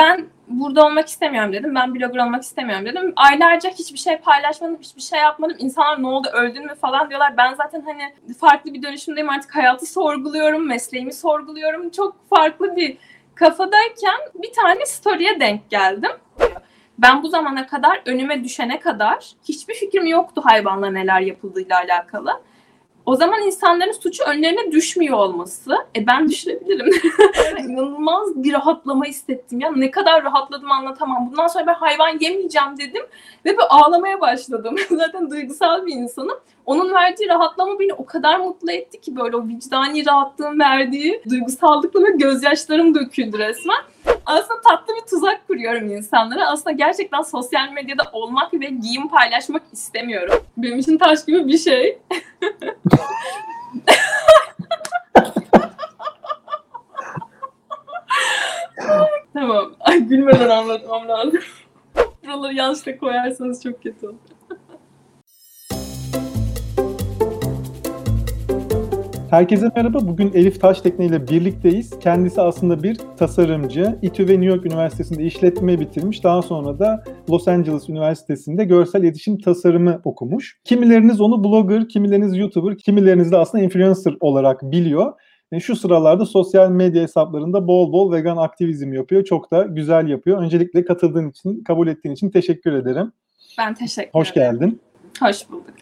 ben burada olmak istemiyorum dedim. Ben blogger olmak istemiyorum dedim. Aylarca hiçbir şey paylaşmadım, hiçbir şey yapmadım. İnsanlar ne oldu, öldün mü falan diyorlar. Ben zaten hani farklı bir dönüşümdeyim artık hayatı sorguluyorum, mesleğimi sorguluyorum. Çok farklı bir kafadayken bir tane story'e denk geldim. Ben bu zamana kadar önüme düşene kadar hiçbir fikrim yoktu hayvanla neler yapıldığıyla alakalı. O zaman insanların suçu önlerine düşmüyor olması. E ben düşürebilirim. İnanılmaz bir rahatlama hissettim. Ya ne kadar rahatladım anlatamam. Bundan sonra ben hayvan yemeyeceğim dedim. Ve bir ağlamaya başladım. Zaten duygusal bir insanım. Onun verdiği rahatlama beni o kadar mutlu etti ki böyle o vicdani rahatlığın verdiği duygusallıkla ve gözyaşlarım döküldü resmen. Aslında tatlı bir tuzak kuruyorum insanlara. Aslında gerçekten sosyal medyada olmak ve giyim paylaşmak istemiyorum. Benim için taş gibi bir şey. tamam. Ay gülmeden anlatmam lazım. Buraları yanlışlıkla koyarsanız çok kötü olur. Herkese merhaba. Bugün Elif Taştekne ile birlikteyiz. Kendisi aslında bir tasarımcı. İTÜ ve New York Üniversitesi'nde işletme bitirmiş. Daha sonra da Los Angeles Üniversitesi'nde görsel iletişim tasarımı okumuş. Kimileriniz onu blogger, kimileriniz YouTuber, kimileriniz de aslında influencer olarak biliyor. E, şu sıralarda sosyal medya hesaplarında bol bol vegan aktivizm yapıyor. Çok da güzel yapıyor. Öncelikle katıldığın için, kabul ettiğin için teşekkür ederim. Ben teşekkür Hoş ederim. geldin. Hoş bulduk.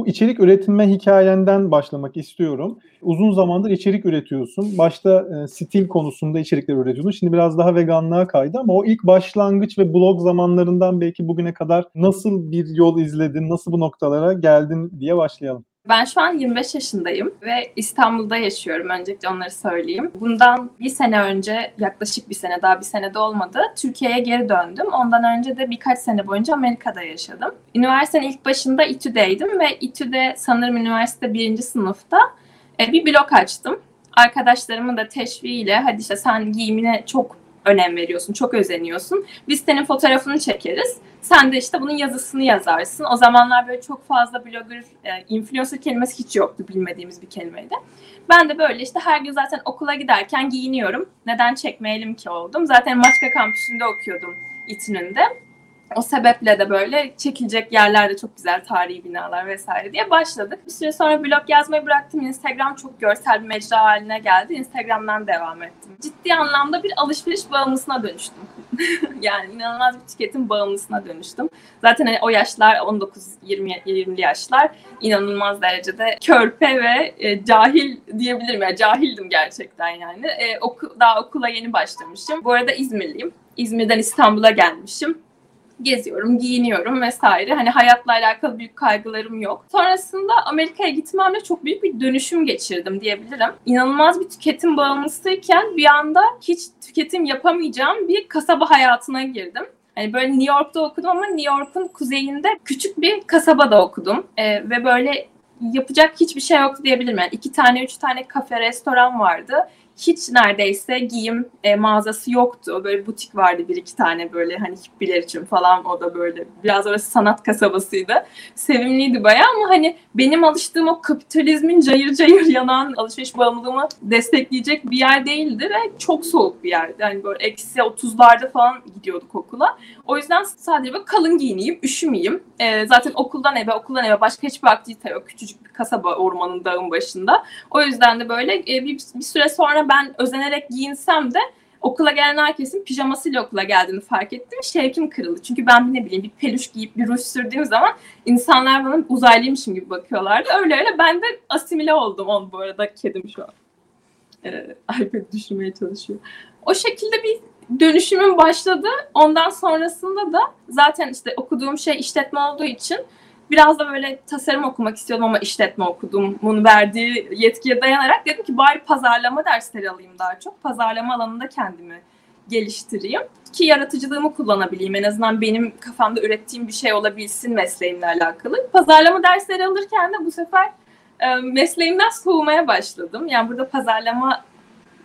Bu içerik üretilme hikayenden başlamak istiyorum. Uzun zamandır içerik üretiyorsun. Başta e, stil konusunda içerikler üretiyordun. Şimdi biraz daha veganlığa kaydı ama o ilk başlangıç ve blog zamanlarından belki bugüne kadar nasıl bir yol izledin, nasıl bu noktalara geldin diye başlayalım. Ben şu an 25 yaşındayım ve İstanbul'da yaşıyorum. Öncelikle onları söyleyeyim. Bundan bir sene önce, yaklaşık bir sene daha bir sene de olmadı. Türkiye'ye geri döndüm. Ondan önce de birkaç sene boyunca Amerika'da yaşadım. Üniversitenin ilk başında İTÜ'deydim ve İTÜ'de sanırım üniversite birinci sınıfta e, bir blog açtım. Arkadaşlarımın da teşviğiyle hadi işte sen giyimine çok önem veriyorsun, çok özeniyorsun. Biz senin fotoğrafını çekeriz. Sen de işte bunun yazısını yazarsın. O zamanlar böyle çok fazla blogger, e, influencer kelimesi hiç yoktu bilmediğimiz bir kelimeydi. Ben de böyle işte her gün zaten okula giderken giyiniyorum. Neden çekmeyelim ki oldum. Zaten Maçka kampüsünde okuyordum İTÜ'nün de. O sebeple de böyle çekilecek yerlerde çok güzel tarihi binalar vesaire diye başladık. Bir süre sonra blog yazmayı bıraktım. Instagram çok görsel bir mecra haline geldi. Instagram'dan devam ettim. Ciddi anlamda bir alışveriş bağımlısına dönüştüm. yani inanılmaz bir tüketim bağımlısına dönüştüm. Zaten hani o yaşlar 19-20'li yaşlar inanılmaz derecede körpe ve e, cahil diyebilirim. Yani cahildim gerçekten yani. E, oku, daha okula yeni başlamışım. Bu arada İzmirliyim. İzmir'den İstanbul'a gelmişim geziyorum, giyiniyorum vesaire. Hani hayatla alakalı büyük kaygılarım yok. Sonrasında Amerika'ya gitmemle çok büyük bir dönüşüm geçirdim diyebilirim. İnanılmaz bir tüketim bağımlısıyken bir anda hiç tüketim yapamayacağım bir kasaba hayatına girdim. Hani böyle New York'ta okudum ama New York'un kuzeyinde küçük bir kasabada okudum. Ee, ve böyle yapacak hiçbir şey yoktu diyebilirim. Yani iki tane, üç tane kafe, restoran vardı hiç neredeyse giyim e, mağazası yoktu. Böyle butik vardı bir iki tane böyle hani hippiler için falan o da böyle biraz orası sanat kasabasıydı. Sevimliydi bayağı ama hani benim alıştığım o kapitalizmin cayır cayır yanan alışveriş bağımlılığımı destekleyecek bir yer değildi ve çok soğuk bir yerdi. Hani böyle eksi otuzlarda falan gidiyorduk okula. O yüzden sadece böyle kalın giyineyim, üşümeyeyim. E, zaten okuldan eve, okuldan eve başka hiçbir aktivite yok. Küçücük bir kasaba ormanın dağın başında. O yüzden de böyle e, bir, bir süre sonra ben özenerek giyinsem de okula gelen herkesin pijamasıyla okula geldiğini fark ettim. Şevkim kırıldı. Çünkü ben ne bileyim bir peluş giyip bir ruj sürdüğüm zaman insanlar bana uzaylıymışım gibi bakıyorlardı. Öyle öyle ben de asimile oldum. On bu arada kedim şu an. Ee, iPad düşürmeye çalışıyor. O şekilde bir dönüşümün başladı. Ondan sonrasında da zaten işte okuduğum şey işletme olduğu için biraz da böyle tasarım okumak istiyordum ama işletme okudum. Bunu verdiği yetkiye dayanarak dedim ki bari pazarlama dersleri alayım daha çok. Pazarlama alanında kendimi geliştireyim ki yaratıcılığımı kullanabileyim. En azından benim kafamda ürettiğim bir şey olabilsin mesleğimle alakalı. Pazarlama dersleri alırken de bu sefer e, mesleğimden soğumaya başladım. Yani burada pazarlama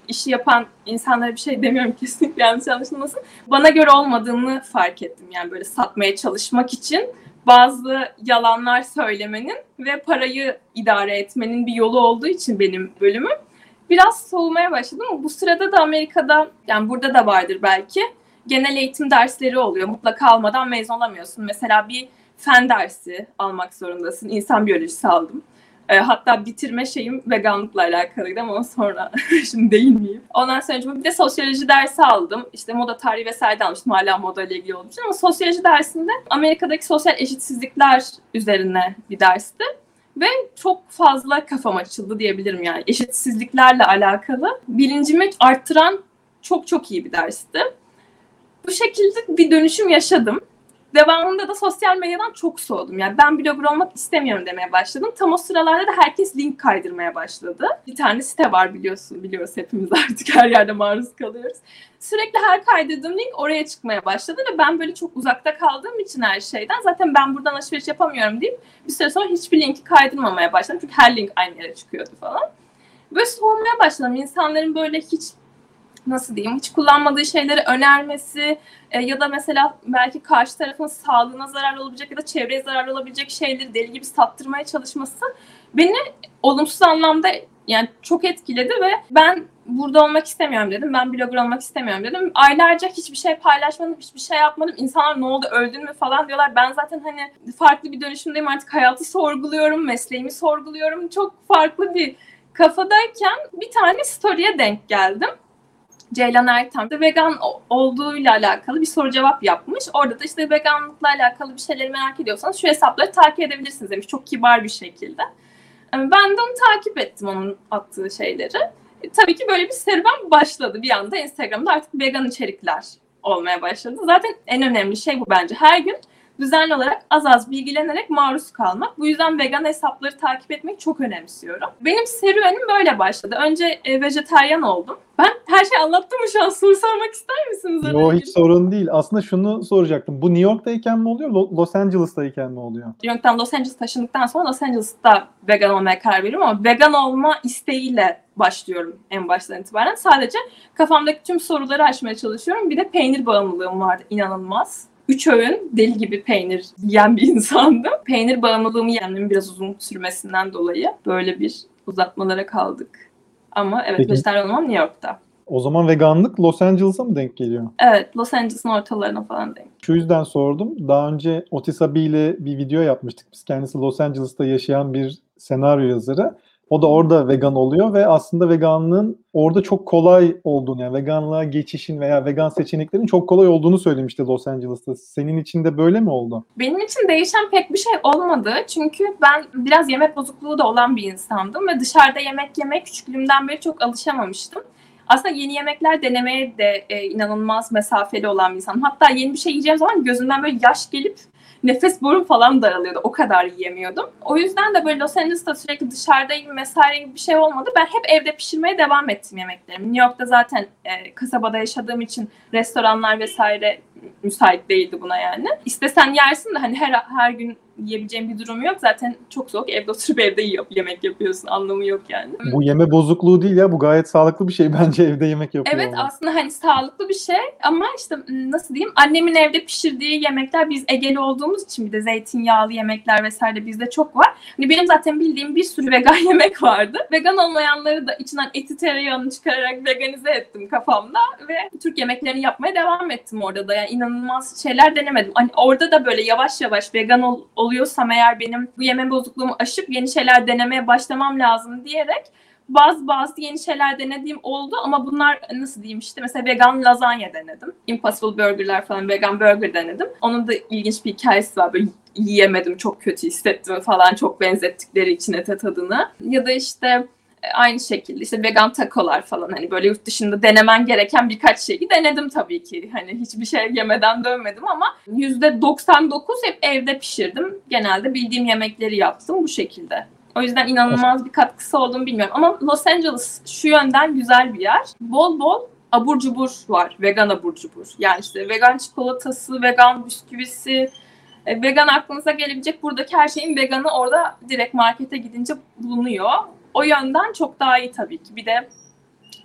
işi yapan insanlara bir şey demiyorum kesinlikle yanlış anlaşılmasın. Bana göre olmadığını fark ettim. Yani böyle satmaya çalışmak için bazı yalanlar söylemenin ve parayı idare etmenin bir yolu olduğu için benim bölümüm biraz soğumaya başladım. Bu sırada da Amerika'da yani burada da vardır belki genel eğitim dersleri oluyor. Mutlaka almadan mezun olamıyorsun. Mesela bir fen dersi almak zorundasın. İnsan biyolojisi aldım. E, hatta bitirme şeyim veganlıkla alakalıydı ama sonra şimdi değinmeyeyim. Ondan sonra bir de sosyoloji dersi aldım. İşte moda tarihi vesaire de almıştım. Hala moda ile ilgili olduğu ama sosyoloji dersinde Amerika'daki sosyal eşitsizlikler üzerine bir dersti. Ve çok fazla kafam açıldı diyebilirim yani. Eşitsizliklerle alakalı bilincimi arttıran çok çok iyi bir dersti. Bu şekilde bir dönüşüm yaşadım. Devamında da sosyal medyadan çok soğudum. Yani ben blogger olmak istemiyorum demeye başladım. Tam o sıralarda da herkes link kaydırmaya başladı. Bir tane site var biliyorsun, biliyoruz hepimiz artık her yerde maruz kalıyoruz. Sürekli her kaydırdığım link oraya çıkmaya başladı ve ben böyle çok uzakta kaldığım için her şeyden zaten ben buradan alışveriş yapamıyorum deyip bir süre sonra hiçbir linki kaydırmamaya başladım. Çünkü her link aynı yere çıkıyordu falan. Böyle soğumaya başladım. İnsanların böyle hiç nasıl diyeyim hiç kullanmadığı şeyleri önermesi e, ya da mesela belki karşı tarafın sağlığına zarar olabilecek ya da çevreye zarar olabilecek şeyleri deli gibi sattırmaya çalışması beni olumsuz anlamda yani çok etkiledi ve ben burada olmak istemiyorum dedim. Ben blogger olmak istemiyorum dedim. Aylarca hiçbir şey paylaşmadım, hiçbir şey yapmadım. İnsanlar ne oldu, öldün mü falan diyorlar. Ben zaten hani farklı bir dönüşümdeyim artık hayatı sorguluyorum, mesleğimi sorguluyorum. Çok farklı bir kafadayken bir tane story'e denk geldim. Ceylan Ertem de vegan olduğuyla alakalı bir soru cevap yapmış. Orada da işte veganlıkla alakalı bir şeyleri merak ediyorsanız şu hesapları takip edebilirsiniz demiş. Çok kibar bir şekilde. Ee, ben de onu takip ettim onun attığı şeyleri. E, tabii ki böyle bir serüven başladı. Bir anda Instagram'da artık vegan içerikler olmaya başladı. Zaten en önemli şey bu bence. Her gün düzenli olarak az az bilgilenerek maruz kalmak. Bu yüzden vegan hesapları takip etmeyi çok önemsiyorum. Benim serüvenim böyle başladı. Önce e, vejetaryen oldum. Ben her şeyi anlattım mı şu an? Soru sormak ister misiniz? Yo hiç sorun değil. Aslında şunu soracaktım. Bu New York'tayken mi oluyor, Los Angeles'tayken mi oluyor? New York'tan Los Angeles taşındıktan sonra Los Angeles'ta vegan olmaya karar veriyorum ama vegan olma isteğiyle başlıyorum en baştan itibaren. Sadece kafamdaki tüm soruları açmaya çalışıyorum. Bir de peynir bağımlılığım vardı inanılmaz. Üç öğün deli gibi peynir yiyen bir insandım. Peynir bağımlılığımı yenmemin biraz uzun sürmesinden dolayı böyle bir uzatmalara kaldık. Ama evet Peki. vejetaryen olmam New York'ta. O zaman veganlık Los Angeles'a mı denk geliyor? Evet Los Angeles'ın ortalarına falan denk. Şu yüzden sordum. Daha önce Otis Abi ile bir video yapmıştık. Biz kendisi Los Angeles'ta yaşayan bir senaryo yazarı. O da orada vegan oluyor ve aslında veganlığın orada çok kolay olduğunu yani veganlığa geçişin veya vegan seçeneklerin çok kolay olduğunu söylemişti Los Angeles'ta. Senin için de böyle mi oldu? Benim için değişen pek bir şey olmadı. Çünkü ben biraz yemek bozukluğu da olan bir insandım ve dışarıda yemek yemeye küçüklüğümden beri çok alışamamıştım. Aslında yeni yemekler denemeye de e, inanılmaz mesafeli olan bir insanım. Hatta yeni bir şey yiyeceğim zaman gözümden böyle yaş gelip nefes borum falan daralıyordu. O kadar yiyemiyordum. O yüzden de böyle Los Angeles'ta sürekli dışarıdayım vesaire gibi bir şey olmadı. Ben hep evde pişirmeye devam ettim yemeklerimi. New York'ta zaten e, kasabada yaşadığım için restoranlar vesaire müsait değildi buna yani. İstesen yersin de hani her her gün yiyebileceğim bir durum yok. Zaten çok soğuk evde oturup evde yiyor, yemek yapıyorsun. Anlamı yok yani. Bu yeme bozukluğu değil ya. Bu gayet sağlıklı bir şey bence evde yemek yapıyor. Evet olmak. aslında hani sağlıklı bir şey ama işte nasıl diyeyim annemin evde pişirdiği yemekler biz Egeli olduğumuz için bir de zeytinyağlı yemekler vesaire bizde çok var. Hani benim zaten bildiğim bir sürü vegan yemek vardı. Vegan olmayanları da içinden eti tereyağını çıkararak veganize ettim kafamda ve Türk yemeklerini yapmaya devam ettim orada da. Yani inanılmaz şeyler denemedim. Hani orada da böyle yavaş yavaş vegan ol, oluyorsam eğer benim bu yeme bozukluğumu aşıp yeni şeyler denemeye başlamam lazım diyerek bazı bazı yeni şeyler denediğim oldu ama bunlar nasıl diyeyim işte mesela vegan lazanya denedim. Impossible burgerler falan vegan burger denedim. Onun da ilginç bir hikayesi var. Böyle yiyemedim çok kötü hissettim falan çok benzettikleri için ete tadını. Ya da işte aynı şekilde işte vegan takolar falan hani böyle yurt dışında denemen gereken birkaç şeyi denedim tabii ki. Hani hiçbir şey yemeden dönmedim ama %99 hep evde pişirdim. Genelde bildiğim yemekleri yaptım bu şekilde. O yüzden inanılmaz bir katkısı olduğunu bilmiyorum. Ama Los Angeles şu yönden güzel bir yer. Bol bol abur cubur var. Vegan abur cubur. Yani işte vegan çikolatası, vegan bisküvisi, e, vegan aklınıza gelebilecek buradaki her şeyin veganı orada direkt markete gidince bulunuyor. O yönden çok daha iyi tabii ki. Bir de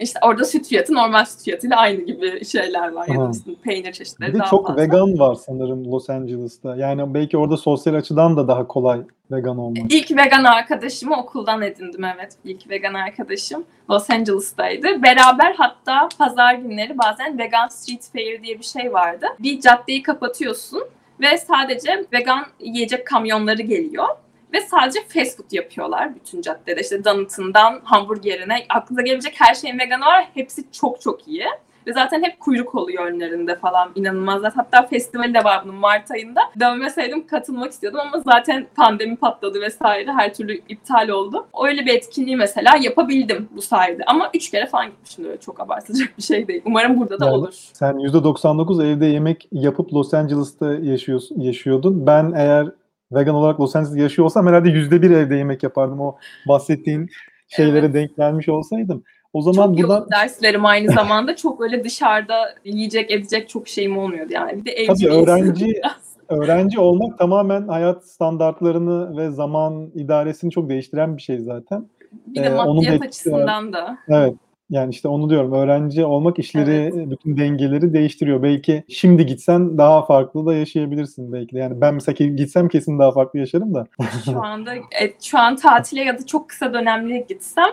İşte orada süt fiyatı normal süt fiyatıyla aynı gibi şeyler var. Ya da Aha. işte peynir çeşitleri Bir daha çok fazla. vegan var sanırım Los Angeles'ta. Yani belki orada sosyal açıdan da daha kolay vegan olmak. İlk vegan arkadaşımı okuldan edindim evet. İlk vegan arkadaşım Los Angeles'taydı. Beraber hatta pazar günleri bazen vegan street fair diye bir şey vardı. Bir caddeyi kapatıyorsun ve sadece vegan yiyecek kamyonları geliyor. Ve sadece fast food yapıyorlar bütün caddede. İşte donut'ından hamburgerine aklınıza gelebilecek her şeyin veganı var. Hepsi çok çok iyi. Ve zaten hep kuyruk oluyor önlerinde falan. İnanılmaz. Hatta festivali de var bunun Mart ayında. Dönmeseydim katılmak istiyordum ama zaten pandemi patladı vesaire. Her türlü iptal oldu. Öyle bir etkinliği mesela yapabildim bu sayede. Ama üç kere falan gitmişim öyle çok abartılacak bir şey değil. Umarım burada da Yani olur. Sen %99 evde yemek yapıp Los Angeles'ta yaşıyorsun, yaşıyordun. Ben eğer vegan olarak Los Angeles'ta yaşıyor olsam herhalde %1 evde yemek yapardım. O bahsettiğin şeylere Evet. denk gelmiş olsaydım. O zaman Çok buradan derslerim aynı zamanda. Çok öyle dışarıda yiyecek edecek çok şeyim olmuyordu yani. Bir de evci Tabii bir öğrenci- öğrenci olmak tamamen hayat standartlarını ve zaman idaresini çok değiştiren bir şey zaten. Bir de Ee, maddiyat var. açısından da. Evet. Yani işte onu diyorum. Öğrenci olmak işleri, bütün dengeleri değiştiriyor. Belki şimdi gitsen daha farklı da yaşayabilirsin belki. de. Yani ben mesela gitsem kesin daha farklı yaşarım da. Şu anda evet, şu an tatile ya da çok kısa dönemli gitsem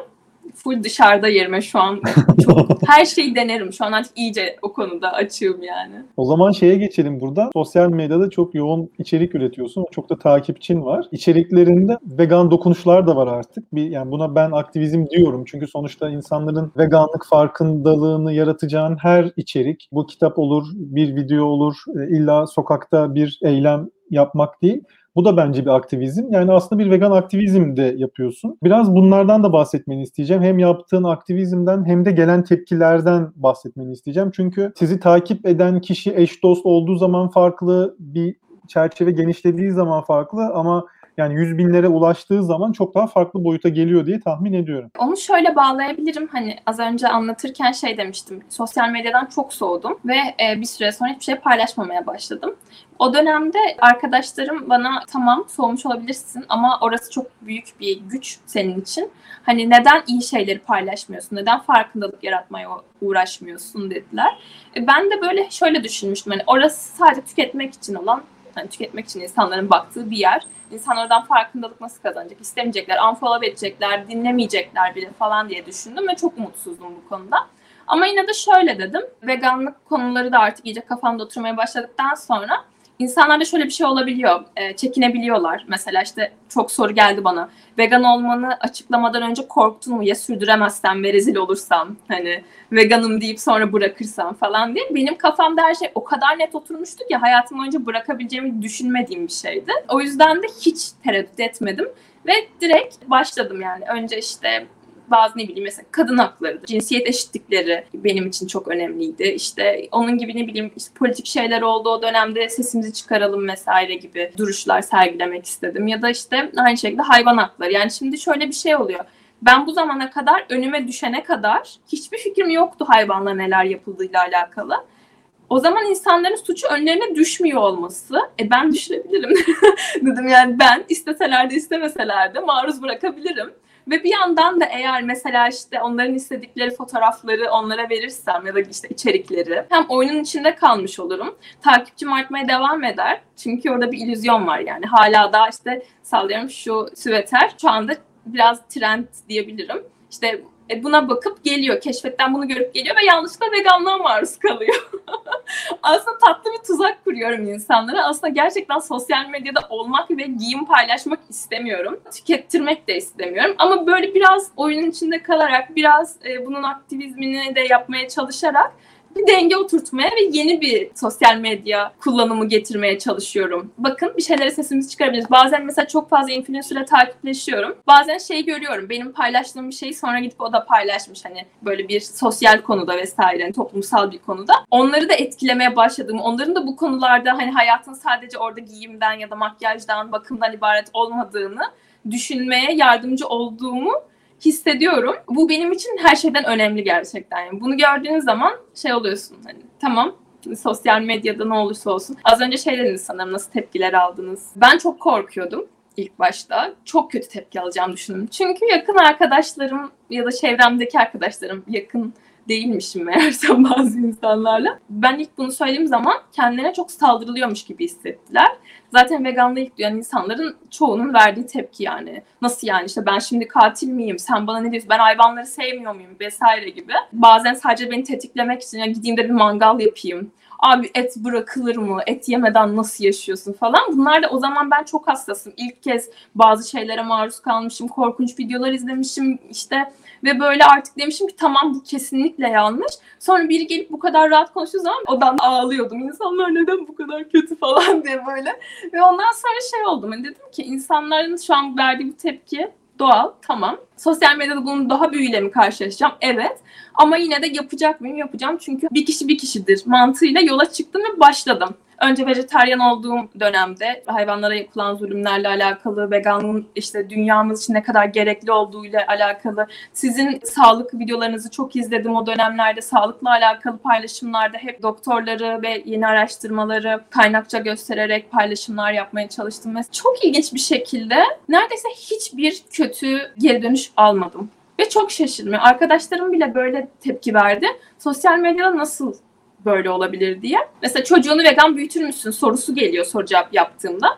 full dışarıda yerime şu an çok her şeyi denerim. Şu an artık iyice o konuda açığım yani. O zaman şeye geçelim burada. Sosyal medyada çok yoğun içerik üretiyorsun. Çok da takipçin var. İçeriklerinde vegan dokunuşlar da var artık. Bir yani buna ben aktivizm diyorum. Çünkü sonuçta insanların veganlık farkındalığını yaratacağın her içerik, bu kitap olur, bir video olur, e, illa sokakta bir eylem yapmak değil. Bu da bence bir aktivizm. Yani aslında bir vegan aktivizm de yapıyorsun. Biraz bunlardan da bahsetmeni isteyeceğim. Hem yaptığın aktivizmden hem de gelen tepkilerden bahsetmeni isteyeceğim. Çünkü sizi takip eden kişi eş dost olduğu zaman farklı, bir çerçeve genişlediği zaman farklı ama yani yüz binlere ulaştığı zaman çok daha farklı boyuta geliyor diye tahmin ediyorum. Onu şöyle bağlayabilirim. Hani az önce anlatırken şey demiştim. Sosyal medyadan çok soğudum ve e, bir süre sonra hiçbir şey paylaşmamaya başladım. O dönemde arkadaşlarım bana tamam soğumuş olabilirsin ama orası çok büyük bir güç senin için. Hani neden iyi şeyleri paylaşmıyorsun? Neden farkındalık yaratmaya uğraşmıyorsun dediler. E, ben de böyle şöyle düşünmüştüm. Hani orası sadece tüketmek için olan hani tüketmek için insanların baktığı bir yer. İnsanlar oradan farkındalık nasıl kazanacak? İstemeyecekler, unfollow edecekler, dinlemeyecekler bile falan diye düşündüm ve çok umutsuzdum bu konuda. Ama yine de şöyle dedim. Veganlık konuları da artık iyice kafamda oturmaya başladıktan sonra insanlarda şöyle bir şey olabiliyor. E, çekinebiliyorlar. Mesela işte çok soru geldi bana. Vegan olmanı açıklamadan önce korktun mu? Ya sürdüremezsem ve rezil olursam? Hani veganım deyip sonra bırakırsam falan diye. Benim kafamda her şey o kadar net oturmuştu ki hayatım boyunca bırakabileceğimi düşünmediğim bir şeydi. O yüzden de hiç tereddüt etmedim. Ve direkt başladım yani. Önce işte bazı ne bileyim mesela kadın hakları, cinsiyet eşitlikleri benim için çok önemliydi. İşte onun gibi ne bileyim işte politik şeyler oldu o dönemde sesimizi çıkaralım vesaire gibi duruşlar sergilemek istedim. Ya da işte aynı şekilde hayvan hakları. Yani şimdi şöyle bir şey oluyor. Ben bu zamana kadar önüme düşene kadar hiçbir fikrim yoktu hayvanla neler yapıldığıyla alakalı. O zaman insanların suçu önlerine düşmüyor olması. E ben düşürebilirim. Dedim yani ben isteseler de istemeseler de maruz bırakabilirim. Ve bir yandan da eğer mesela işte onların istedikleri fotoğrafları onlara verirsem ya da işte içerikleri hem oyunun içinde kalmış olurum. Takipçim artmaya devam eder. Çünkü orada bir illüzyon var yani. Hala da işte sallıyorum şu süveter şu anda biraz trend diyebilirim. İşte e, buna bakıp geliyor. Keşfetten bunu görüp geliyor ve yanlışlıkla veganlığa maruz kalıyor. Aslında tatlı bir tuzak kuruyorum insanlara. Aslında gerçekten sosyal medyada olmak ve giyim paylaşmak istemiyorum. Tükettirmek de istemiyorum. Ama böyle biraz oyunun içinde kalarak, biraz e, bunun aktivizmini de yapmaya çalışarak bir denge oturtmaya ve yeni bir sosyal medya kullanımı getirmeye çalışıyorum. Bakın bir şeylere sesimizi çıkarabiliriz. Bazen mesela çok fazla influencer'la takipleşiyorum. Bazen şey görüyorum. Benim paylaştığım bir şeyi sonra gidip o da paylaşmış. Hani böyle bir sosyal konuda vesaire hani toplumsal bir konuda. Onları da etkilemeye başladığımı, onların da bu konularda hani hayatın sadece orada giyimden ya da makyajdan, bakımdan ibaret olmadığını düşünmeye yardımcı olduğumu hissediyorum. Bu benim için her şeyden önemli gerçekten. Yani bunu gördüğünüz zaman şey oluyorsun hani tamam sosyal medyada ne olursa olsun. Az önce şey dediniz sanırım nasıl tepkiler aldınız. Ben çok korkuyordum ilk başta. Çok kötü tepki alacağımı düşündüm. Çünkü yakın arkadaşlarım ya da çevremdeki arkadaşlarım yakın değilmişim meğersem bazı insanlarla. Ben ilk bunu söylediğim zaman kendilerine çok saldırılıyormuş gibi hissettiler. Zaten veganlığı ilk duyan insanların çoğunun verdiği tepki yani. Nasıl yani işte ben şimdi katil miyim? Sen bana ne diyorsun? Ben hayvanları sevmiyor muyum? Vesaire gibi. Bazen sadece beni tetiklemek için ya gideyim de bir mangal yapayım abi et bırakılır mı? Et yemeden nasıl yaşıyorsun falan. Bunlar da o zaman ben çok hassasım. İlk kez bazı şeylere maruz kalmışım. Korkunç videolar izlemişim işte ve böyle artık demişim ki tamam bu kesinlikle yanlış. Sonra biri gelip bu kadar rahat konuştuğu zaman odan ağlıyordum. İnsanlar neden bu kadar kötü falan diye böyle. Ve ondan sonra şey oldum. Hani dedim ki insanların şu an verdiği bu tepki doğal tamam. Sosyal medyada bunun daha büyüğüyle mi karşılaşacağım? Evet. Ama yine de yapacak mıyım? Yapacağım çünkü bir kişi bir kişidir mantığıyla yola çıktım ve başladım. Önce vejetaryen olduğum dönemde hayvanlara yapılan zulümlerle alakalı, veganlığın işte dünyamız için ne kadar gerekli olduğuyla alakalı, sizin sağlık videolarınızı çok izledim o dönemlerde. Sağlıkla alakalı paylaşımlarda hep doktorları ve yeni araştırmaları kaynakça göstererek paylaşımlar yapmaya çalıştım. Ve çok ilginç bir şekilde neredeyse hiçbir kötü geri dönüş almadım. Ve çok şaşırdım. Arkadaşlarım bile böyle tepki verdi. Sosyal medyada nasıl böyle olabilir diye. Mesela çocuğunu vegan büyütür müsün sorusu geliyor soru cevap yaptığımda.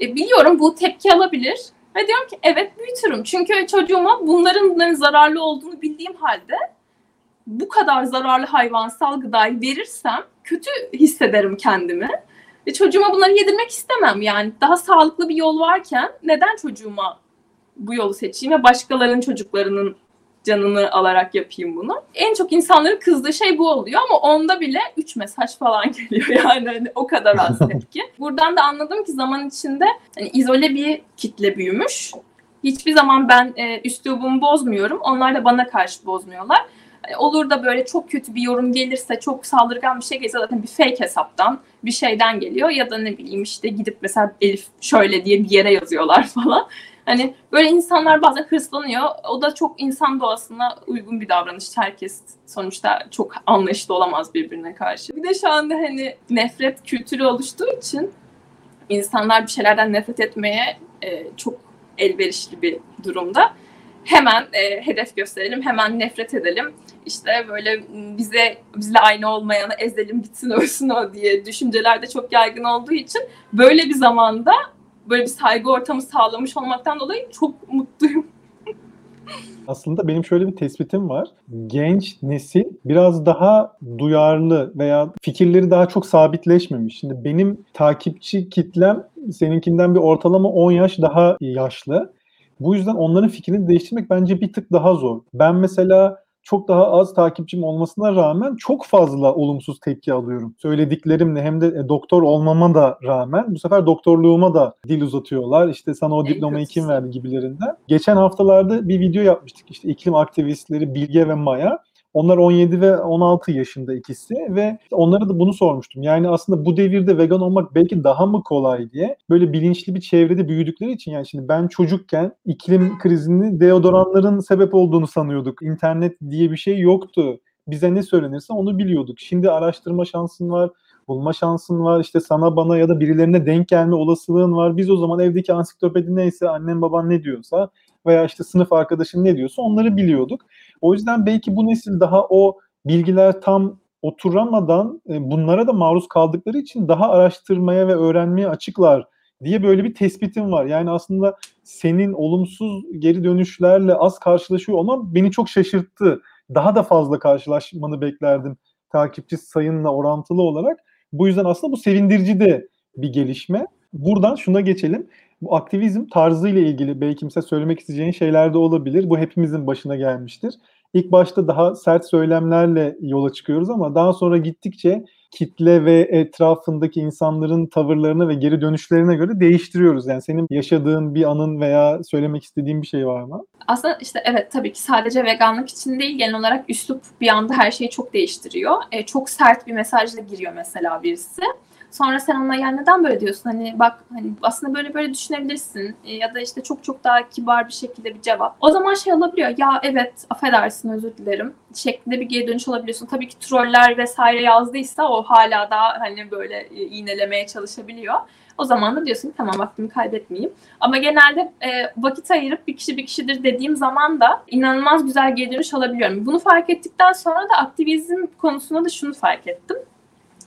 E, biliyorum bu tepki alabilir. Ve diyorum ki evet büyütürüm. Çünkü çocuğuma bunların, bunların zararlı olduğunu bildiğim halde bu kadar zararlı hayvansal gıdayı verirsem kötü hissederim kendimi. Ve çocuğuma bunları yedirmek istemem. Yani daha sağlıklı bir yol varken neden çocuğuma bu yolu seçeyim ve başkalarının çocuklarının canını alarak yapayım bunu. En çok insanların kızdığı şey bu oluyor ama onda bile 3 mesaj falan geliyor yani hani o kadar az tepki. Buradan da anladım ki zaman içinde hani izole bir kitle büyümüş. Hiçbir zaman ben e, üslubumu bozmuyorum. Onlar da bana karşı bozmuyorlar. Yani olur da böyle çok kötü bir yorum gelirse, çok saldırgan bir şey gelirse zaten bir fake hesaptan bir şeyden geliyor. Ya da ne bileyim işte gidip mesela Elif şöyle diye bir yere yazıyorlar falan. Hani böyle insanlar bazen hırslanıyor. O da çok insan doğasına uygun bir davranış. Herkes sonuçta çok anlayışlı olamaz birbirine karşı. Bir de şu anda hani nefret kültürü oluştuğu için insanlar bir şeylerden nefret etmeye e, çok elverişli bir durumda. Hemen e, hedef gösterelim, hemen nefret edelim. İşte böyle bize bizle aynı olmayanı ezelim, bitsin ölsün o diye düşünceler de çok yaygın olduğu için böyle bir zamanda böyle bir saygı ortamı sağlamış olmaktan dolayı çok mutluyum. Aslında benim şöyle bir tespitim var. Genç nesil biraz daha duyarlı veya fikirleri daha çok sabitleşmemiş. Şimdi benim takipçi kitlem seninkinden bir ortalama 10 yaş daha yaşlı. Bu yüzden onların fikrini değiştirmek bence bir tık daha zor. Ben mesela çok daha az takipçim olmasına rağmen çok fazla olumsuz tepki alıyorum. Söylediklerimle hem de e, doktor olmama da rağmen bu sefer doktorluğuma da dil uzatıyorlar. İşte sana o diplomayı kim verdi gibilerinden. Geçen haftalarda bir video yapmıştık işte iklim aktivistleri Bilge ve Maya. Onlar 17 ve 16 yaşında ikisi ve onlara da bunu sormuştum. Yani aslında bu devirde vegan olmak belki daha mı kolay diye. Böyle bilinçli bir çevrede büyüdükleri için yani şimdi ben çocukken iklim krizini deodoranların sebep olduğunu sanıyorduk. İnternet diye bir şey yoktu. Bize ne söylenirse onu biliyorduk. Şimdi araştırma şansın var, bulma şansın var. İşte sana bana ya da birilerine denk gelme olasılığın var. Biz o zaman evdeki ansiklopedi neyse annem baban ne diyorsa veya işte sınıf arkadaşın ne diyorsa onları biliyorduk. O yüzden belki bu nesil daha o bilgiler tam oturamadan e, bunlara da maruz kaldıkları için daha araştırmaya ve öğrenmeye açıklar diye böyle bir tespitim var. Yani aslında senin olumsuz geri dönüşlerle az karşılaşıyor olman beni çok şaşırttı. Daha da fazla karşılaşmanı beklerdim takipçi sayınla orantılı olarak. Bu yüzden aslında bu sevindirici de bir gelişme. Buradan şuna geçelim bu aktivizm tarzıyla ilgili belki kimse söylemek isteyeceğin şeyler de olabilir. Bu hepimizin başına gelmiştir. İlk başta daha sert söylemlerle yola çıkıyoruz ama daha sonra gittikçe kitle ve etrafındaki insanların tavırlarına ve geri dönüşlerine göre değiştiriyoruz. Yani senin yaşadığın bir anın veya söylemek istediğin bir şey var mı? Aslında işte evet tabii ki sadece veganlık için değil genel olarak üslup bir anda her şeyi çok değiştiriyor. E, çok sert bir mesajla giriyor mesela birisi. Sonra sen ona ya neden böyle diyorsun? Hani bak hani aslında böyle böyle düşünebilirsin. E, ya da işte çok çok daha kibar bir şekilde bir cevap. O zaman şey olabiliyor. Ya evet affedersin özür dilerim. Şeklinde bir geri dönüş olabiliyorsun. Tabii ki troller vesaire yazdıysa o hala daha hani böyle e, iğnelemeye çalışabiliyor. O zaman da diyorsun ki tamam vaktimi kaybetmeyeyim. Ama genelde e, vakit ayırıp bir kişi bir kişidir dediğim zaman da inanılmaz güzel geri dönüş alabiliyorum. Bunu fark ettikten sonra da aktivizm konusunda da şunu fark ettim.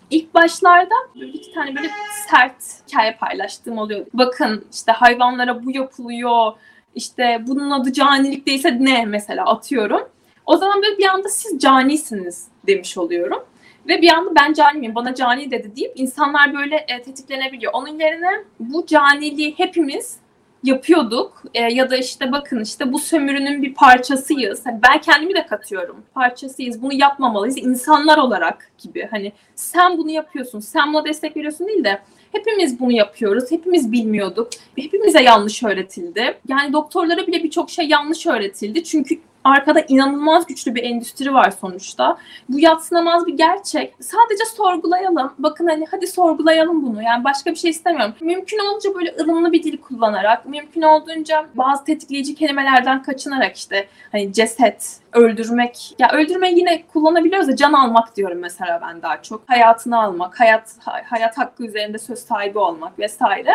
İlk başlarda böyle iki tane böyle sert hikaye paylaştığım oluyor. Bakın işte hayvanlara bu yapılıyor, işte bunun adı canilik değilse ne mesela atıyorum. O zaman böyle bir anda siz canisiniz demiş oluyorum. Ve bir anda ben cani miyim, bana cani dedi deyip insanlar böyle e, tetiklenebiliyor. Onun yerine bu caniliği hepimiz yapıyorduk e, ya da işte bakın işte bu sömürünün bir parçasıyız. Hani ben kendimi de katıyorum. Parçasıyız. Bunu yapmamalıyız insanlar olarak gibi. Hani sen bunu yapıyorsun. Sen buna destek veriyorsun değil de hepimiz bunu yapıyoruz. Hepimiz bilmiyorduk. Hepimize yanlış öğretildi. Yani doktorlara bile birçok şey yanlış öğretildi. Çünkü arkada inanılmaz güçlü bir endüstri var sonuçta. Bu yatsınamaz bir gerçek. Sadece sorgulayalım. Bakın hani hadi sorgulayalım bunu. Yani başka bir şey istemiyorum. Mümkün olunca böyle ılımlı bir dil kullanarak, mümkün olduğunca bazı tetikleyici kelimelerden kaçınarak işte hani ceset, öldürmek. Ya öldürmeyi yine kullanabiliyoruz da can almak diyorum mesela ben daha çok. Hayatını almak, hayat hayat hakkı üzerinde söz sahibi olmak vesaire.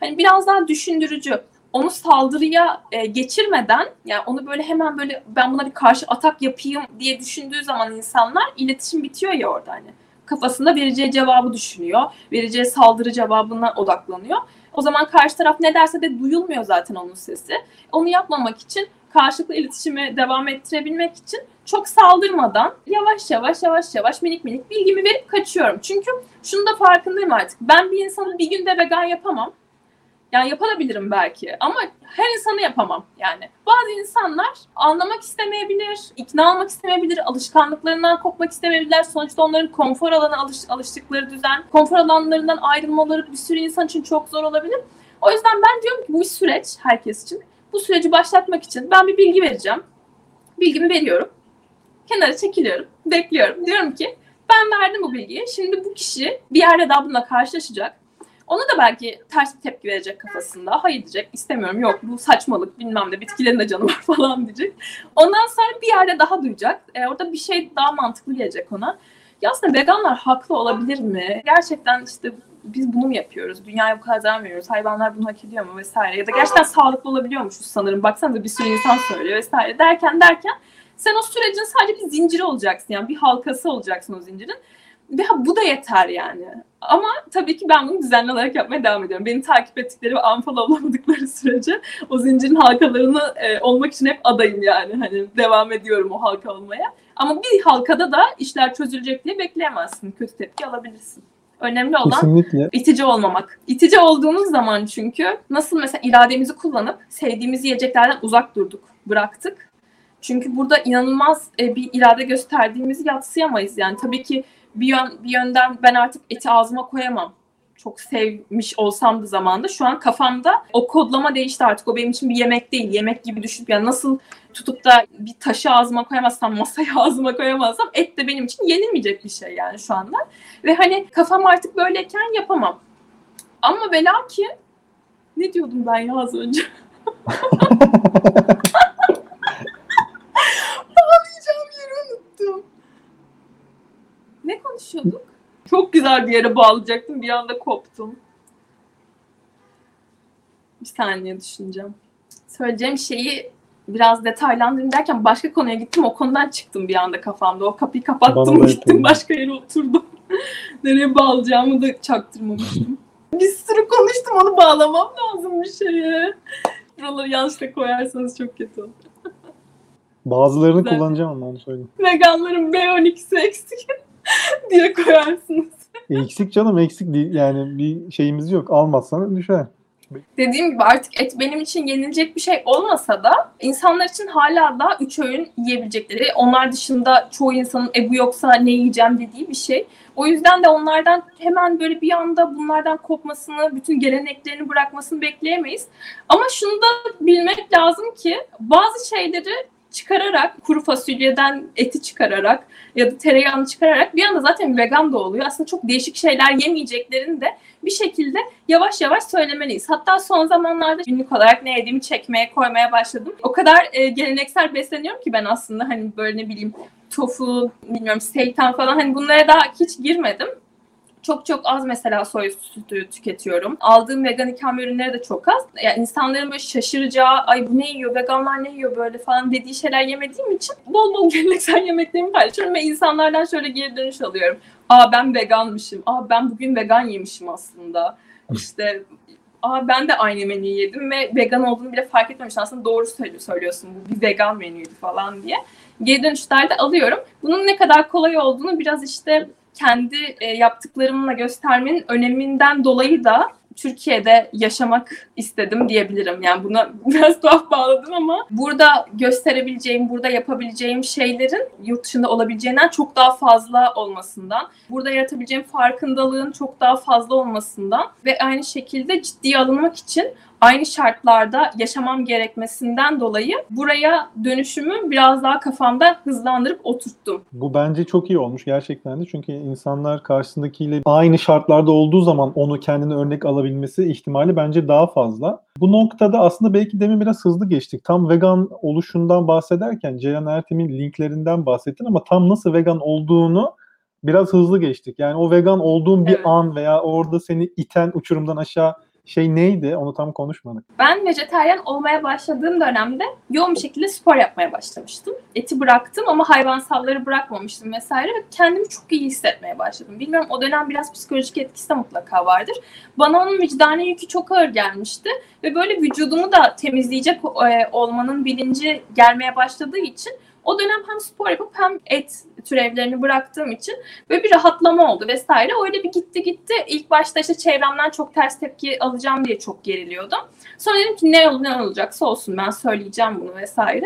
Hani biraz daha düşündürücü onu saldırıya e, geçirmeden yani onu böyle hemen böyle ben buna bir karşı atak yapayım diye düşündüğü zaman insanlar iletişim bitiyor ya orada hani. Kafasında vereceği cevabı düşünüyor. Vereceği saldırı cevabına odaklanıyor. O zaman karşı taraf ne derse de duyulmuyor zaten onun sesi. Onu yapmamak için karşılıklı iletişimi devam ettirebilmek için çok saldırmadan yavaş yavaş yavaş yavaş minik minik bilgimi verip kaçıyorum. Çünkü şunu da farkındayım artık. Ben bir insanı bir günde vegan yapamam. Yani yapabilirim belki ama her insanı yapamam yani. Bazı insanlar anlamak istemeyebilir, ikna olmak istemeyebilir, alışkanlıklarından kopmak istemeyebilirler. Sonuçta onların konfor alanı alış, alıştıkları düzen, konfor alanlarından ayrılmaları bir sürü insan için çok zor olabilir. O yüzden ben diyorum ki bu süreç herkes için. Bu süreci başlatmak için ben bir bilgi vereceğim. Bilgimi veriyorum. Kenara çekiliyorum, bekliyorum. Diyorum ki ben verdim bu bilgiyi. Şimdi bu kişi bir yerde daha bununla karşılaşacak ona da belki ters bir tepki verecek kafasında. Hayır diyecek, istemiyorum, yok bu saçmalık bilmem ne, bitkilerin de canı var falan diyecek. Ondan sonra bir yerde daha duyacak. E, orada bir şey daha mantıklı gelecek ona. Ya aslında veganlar haklı olabilir mi? Gerçekten işte biz bunu mu yapıyoruz? Dünyaya bu kadar zarar veriyoruz. Hayvanlar bunu hak ediyor mu vesaire. Ya da gerçekten sağlıklı olabiliyormuşuz sanırım. Baksanıza bir sürü insan söylüyor vesaire derken derken sen o sürecin sadece bir zinciri olacaksın. Yani bir halkası olacaksın o zincirin. Ve bu da yeter yani. Ama tabii ki ben bunu düzenli olarak yapmaya devam ediyorum. Beni takip ettikleri ve unfollowlamadıkları sürece o zincirin halkalarını e, olmak için hep adayım yani. Hani devam ediyorum o halka olmaya. Ama bir halkada da işler çözülecek diye bekleyemezsin. Kötü tepki alabilirsin. Önemli olan Kesinlikle. itici olmamak. İtici olduğumuz zaman çünkü nasıl mesela irademizi kullanıp sevdiğimiz yiyeceklerden uzak durduk, bıraktık. Çünkü burada inanılmaz e, bir irade gösterdiğimizi yatsıyamayız. Yani tabii ki bir, yön, bir yönden ben artık eti ağzıma koyamam. Çok sevmiş olsam da zamanda şu an kafamda o kodlama değişti artık. O benim için bir yemek değil. Yemek gibi düşünüp yani nasıl tutup da bir taşı ağzıma koyamazsam, masaya ağzıma koyamazsam et de benim için yenilmeyecek bir şey yani şu anda. Ve hani kafam artık böyleyken yapamam. Ama ve lakin ne diyordum ben ya az önce? Ne konuşuyorduk? Çok güzel bir yere bağlayacaktım. Bir anda koptum. Bir saniye düşüneceğim. Söyleyeceğim şeyi biraz detaylandırayım derken başka konuya gittim. O konudan çıktım bir anda kafamda. O kapıyı kapattım gittim başka yere oturdum. Nereye bağlayacağımı da çaktırmamıştım. bir sürü konuştum onu bağlamam lazım bir şeye. Buraları yanlışla koyarsanız çok kötü olur. Bazılarını Güzel. kullanacağım ama onu söyleyeyim. Veganların B12'si eksik. diye koyarsınız. Eksik canım eksik değil. Yani bir şeyimiz yok. Almazsan düşer. Dediğim gibi artık et benim için yenilecek bir şey olmasa da insanlar için hala da üç öğün yiyebilecekleri, onlar dışında çoğu insanın e bu yoksa ne yiyeceğim dediği bir şey. O yüzden de onlardan hemen böyle bir anda bunlardan kopmasını, bütün geleneklerini bırakmasını bekleyemeyiz. Ama şunu da bilmek lazım ki bazı şeyleri çıkararak, kuru fasulyeden eti çıkararak ya da tereyağını çıkararak bir anda zaten vegan da oluyor. Aslında çok değişik şeyler yemeyeceklerini de bir şekilde yavaş yavaş söylemeliyiz. Hatta son zamanlarda günlük olarak ne yediğimi çekmeye koymaya başladım. O kadar e, geleneksel besleniyorum ki ben aslında hani böyle ne bileyim tofu, bilmiyorum seitan falan hani bunlara daha hiç girmedim. Çok çok az mesela soy sütü tüketiyorum. Aldığım vegan ikame ürünleri de çok az. Yani insanların böyle şaşıracağı, ay bu ne yiyor, veganlar ne yiyor böyle falan dediği şeyler yemediğim için bol bol geleneksel yemeklerimi paylaşıyorum ve insanlardan şöyle geri dönüş alıyorum. Aa ben veganmışım. Aa ben bugün vegan yemişim aslında. İşte Aa ben de aynı menüyü yedim ve vegan olduğunu bile fark etmemiştim. Aslında doğru söylüyorsun bu bir vegan menüydü falan diye. Geri dönüşlerde alıyorum. Bunun ne kadar kolay olduğunu biraz işte kendi e, yaptıklarımla göstermenin öneminden dolayı da Türkiye'de yaşamak istedim diyebilirim. Yani buna biraz tuhaf bağladım ama burada gösterebileceğim, burada yapabileceğim şeylerin yurt dışında olabileceğinden çok daha fazla olmasından, burada yaratabileceğim farkındalığın çok daha fazla olmasından ve aynı şekilde ciddiye alınmak için aynı şartlarda yaşamam gerekmesinden dolayı buraya dönüşümü biraz daha kafamda hızlandırıp oturttum. Bu bence çok iyi olmuş gerçekten de. Çünkü insanlar karşısındakiyle aynı şartlarda olduğu zaman onu kendine örnek alabilmesi ihtimali bence daha fazla. Bu noktada aslında belki demin biraz hızlı geçtik. Tam vegan oluşundan bahsederken Ceyhan Ertem'in linklerinden bahsettin ama tam nasıl vegan olduğunu biraz hızlı geçtik. Yani o vegan olduğun bir Evet. an veya orada seni iten uçurumdan aşağı şey neydi? Onu tam konuşmadık. Ben vejetaryen olmaya başladığım dönemde yoğun bir şekilde spor yapmaya başlamıştım. Eti bıraktım ama hayvansalları bırakmamıştım vesaire ve kendimi çok iyi hissetmeye başladım. Bilmiyorum o dönem biraz psikolojik etkisi de mutlaka vardır. Bana onun vicdani yükü çok ağır gelmişti ve böyle vücudumu da temizleyecek e, olmanın bilinci gelmeye başladığı için o dönem hem spor yapıp hem et türevlerini bıraktığım için böyle bir rahatlama oldu vesaire. Öyle bir gitti gitti. İlk başta işte çevremden çok ters tepki alacağım diye çok geriliyordum. Sonra dedim ki ne olur ne olacaksa olsun ben söyleyeceğim bunu vesaire.